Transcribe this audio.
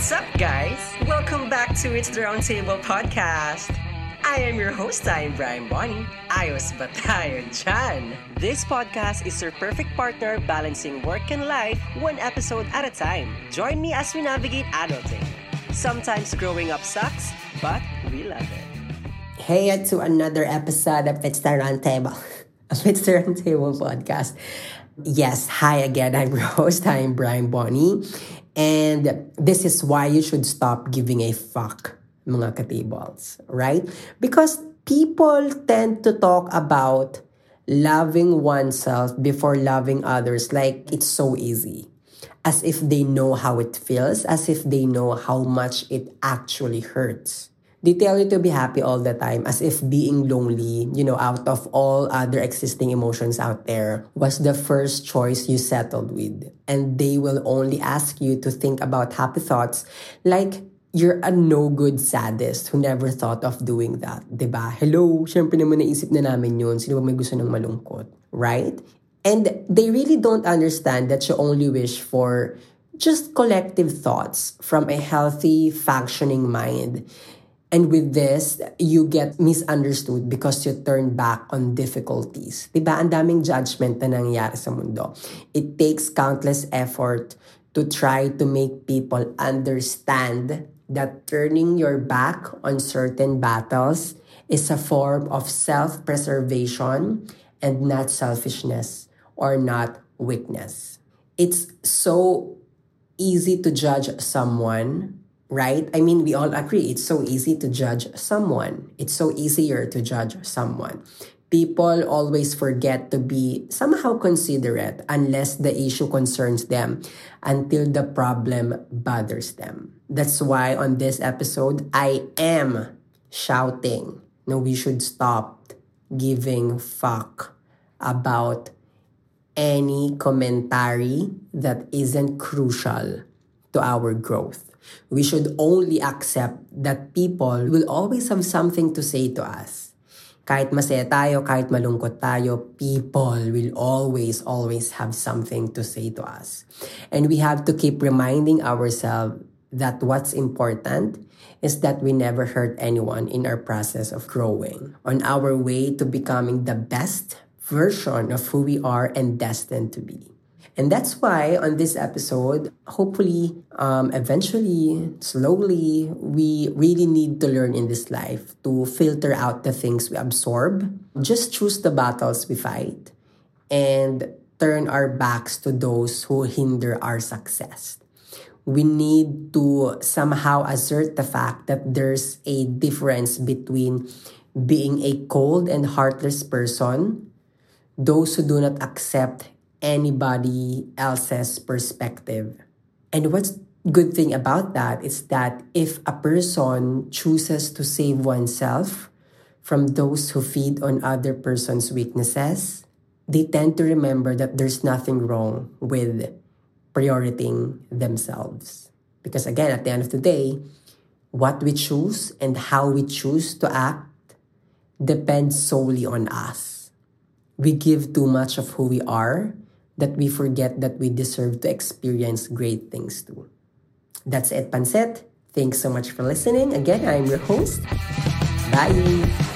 What's up, guys? Welcome back to It's the Roundtable podcast. I am your host, I'm Brian Bonnie. Ayos ba dyan? This podcast is your perfect partner balancing work and life one episode at a time. Join me as we navigate adulting. Sometimes growing up sucks, but we love it. Hey to another episode of It's the Roundtable. It's the Roundtable podcast. Yes, hi again. I'm your host. I'm Brian Bonnie. And this is why you should stop giving a fuck, mga katables, right? Because people tend to talk about loving oneself before loving others like it's so easy. As if they know how it feels, as if they know how much it actually hurts. They tell you to be happy all the time as if being lonely, you know, out of all other existing emotions out there was the first choice you settled with. And they will only ask you to think about happy thoughts like you're a no-good sadist who never thought of doing that. ba? Diba? Hello, syempre naman naisip na namin yun. Sino ba may gusto ng malungkot? Right? And they really don't understand that you only wish for just collective thoughts from a healthy, functioning mind. And with this, you get misunderstood because you turn back on difficulties. Diba? Ang daming judgment na nangyayari sa mundo. It takes countless effort to try to make people understand that turning your back on certain battles is a form of self-preservation and not selfishness or not weakness. It's so easy to judge someone right? I mean, we all agree it's so easy to judge someone. It's so easier to judge someone. People always forget to be somehow considerate unless the issue concerns them until the problem bothers them. That's why on this episode, I am shouting. No, we should stop giving fuck about any commentary that isn't crucial to our growth. We should only accept that people will always have something to say to us. Kahit masaya tayo, kahit malungkot tayo, people will always, always have something to say to us. And we have to keep reminding ourselves that what's important is that we never hurt anyone in our process of growing, on our way to becoming the best version of who we are and destined to be. And that's why on this episode, hopefully, um, eventually, slowly, we really need to learn in this life to filter out the things we absorb, just choose the battles we fight, and turn our backs to those who hinder our success. We need to somehow assert the fact that there's a difference between being a cold and heartless person, those who do not accept anybody else's perspective. And what's good thing about that is that if a person chooses to save oneself from those who feed on other person's weaknesses, they tend to remember that there's nothing wrong with prioritizing themselves. Because again, at the end of the day, what we choose and how we choose to act depends solely on us. We give too much of who we are that we forget that we deserve to experience great things too. That's it, Panset. Thanks so much for listening. Again, I'm your host. Bye.